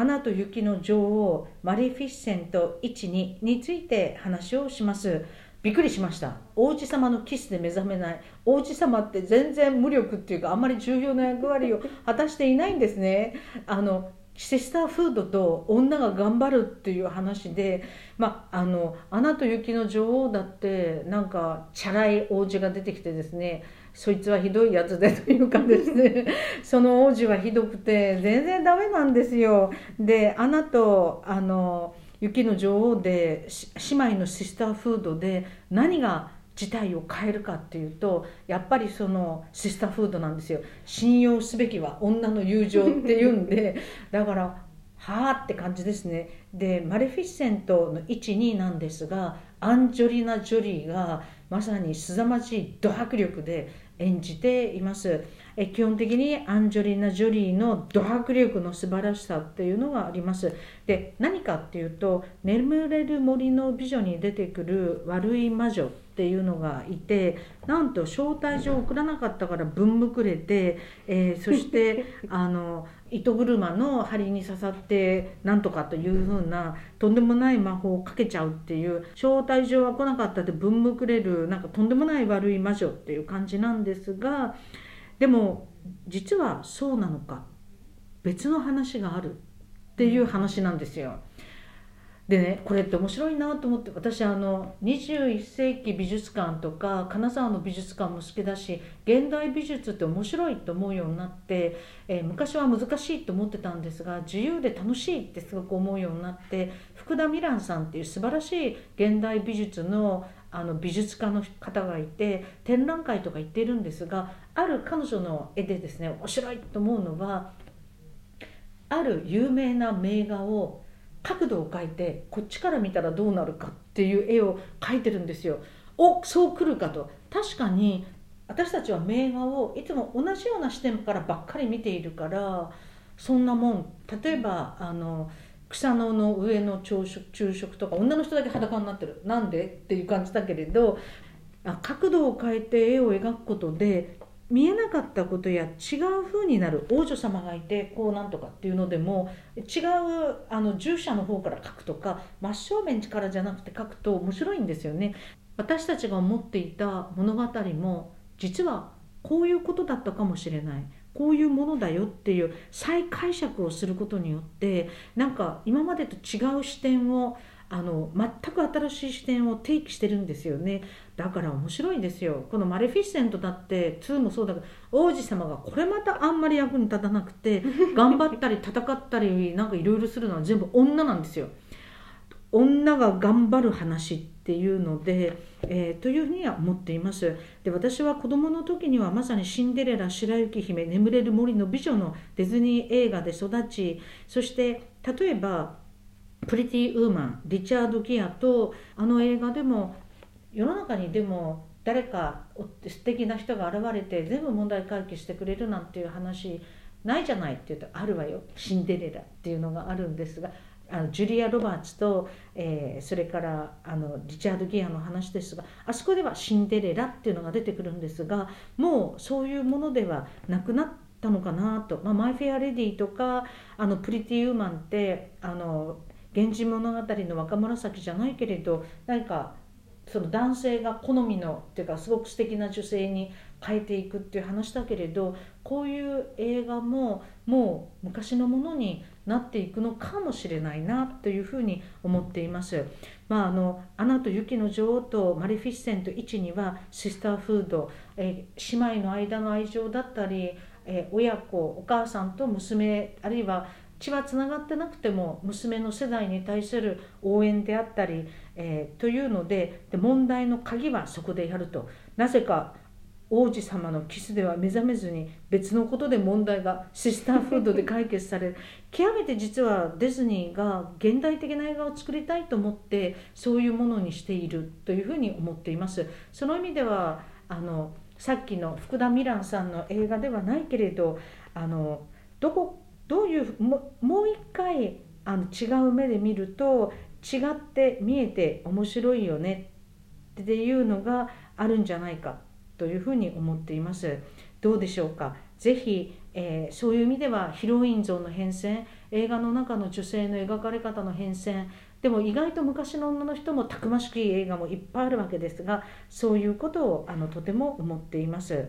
アナと雪の女王マリフィッセント12について話をします。びっくりしました。王子様のキスで目覚めない。王子様って全然無力っていうかあんまり重要な役割を果たしていないんですね。あのシスターフードと女が頑張るっていう話で、まあ、あの「アナと雪の女王」だってなんかチャラい王子が出てきてですねそいつはひどいやつでというかですね。その王子はひどくて全然ダメなんですよ。で「アナとあの雪の女王で」姉妹のシスターフードで何が事態を変えるかっていうとやっぱりそのシスターフードなんですよ。信用すべきは女の友情っていうんで。だからはあって感じですね。でマレフィセントの12なんですがアンジョリーナ・ジョリーがまさにすざまじいド迫力で演じています。え基本的にアンジョリーナ・ジョリーのド迫力の素晴らしさっていうのがあります。で何かっていうと「眠れる森の美女」に出てくる悪い魔女っていうのがいてなんと招待状を送らなかったからぶんむくれて、えー、そしてあの糸車の針に刺さってなんとかというふうなとんでもない魔法をかけちゃうっていう招待状は来なかったでぶんむくれるなんかとんでもない悪い魔女っていう感じなんですがでも実はそうなのか別の話があるっていう話なんですよ。でねこれって面白いなと思って私あの21世紀美術館とか金沢の美術館も好きだし現代美術って面白いと思うようになって、えー、昔は難しいと思ってたんですが自由で楽しいってすごく思うようになって福田美蘭さんっていう素晴らしい現代美術のあの美術家の方がいて展覧会とか行っているんですがある彼女の絵でですね面白いと思うのはある有名な名画を角度を変えてこっちから見たらどうなるかっていう絵を描いてるんですよ。おそう来るかと。確かに私たちは名画をいつも同じような視点からばっかり見ているからそんなもん。例えばあの草野の上の朝食昼食とか女の人だけ裸になってる。なんで？っていう感じだけれど角度を変えて絵を描くことで見えなかったことや違う風になる王女様がいてこうなんとかっていうのでも違うあの従者の方から書くとか真正面からじゃなくて書くと面白いんですよね。私たちが思っていた物語も実はこういうことだったかもしれないこういうものだよっていう再解釈をすることによってなんか今までと違う視点をあの全く新しい視点を提起してるんですよね。だから面白いんですよ。このマレフィセントだって2もそうだけど王子様がこれまたあんまり役に立たなくて頑張ったり戦ったりなんかいろいろするのは全部女なんですよ。女が頑張る話っていうので、えー、というふうには思っています。で私は子供の時にはまさにシンデレラ白雪姫眠れる森の美女のディズニー映画で育ちそして例えばプリティ・ウーマンリチャード・ギアとあの映画でも世の中にでも誰か素敵な人が現れて全部問題解決してくれるなんていう話ないじゃないって言うとあるわよ。シンデレラっていうのがあるんですがあのジュリア・ロバーツと、えー、それからあのリチャード・ギアの話ですがあそこではシンデレラっていうのが出てくるんですがもうそういうものではなくなったのかなと、まあ、マイ・フェア・レディとかあのプリティ・ウーマンってあの源氏物語の若紫じゃないけれど何かその男性が好みのっていうかすごく素敵な女性に変えていくっていう話だけれどこういう映画ももう昔のものになっていくのかもしれないなというふうに思っています。まあ、あのアナと雪の女王とマリフィッセント1にはシスターフード、えー、姉妹の間の愛情だったり、えー、親子お母さんと娘あるいは血はつながってなくても娘の世代に対する応援であったり、えー、というのでで問題の鍵はそこでやるとなぜか王子様のキスでは目覚めずに別のことで問題がシスターフードで解決される極めて実はディズニーが現代的な映画を作りたいと思ってそういうものにしているというふうに思っています。その意味ではあのさっきの福田美蘭さんの映画ではないけれどあのどこどういうももう一回あの違う目で見ると違って見えて面白いよねっていうのがあるんじゃないか。というふうに思っていますどうでしょうか？ぜひ、えー、そういう意味ではヒロイン像の変遷、映画の中の女性の描かれ方の変遷でも意外と昔の女の人もたくましくいい映画もいっぱいあるわけですがそういうことをあのとても思っています。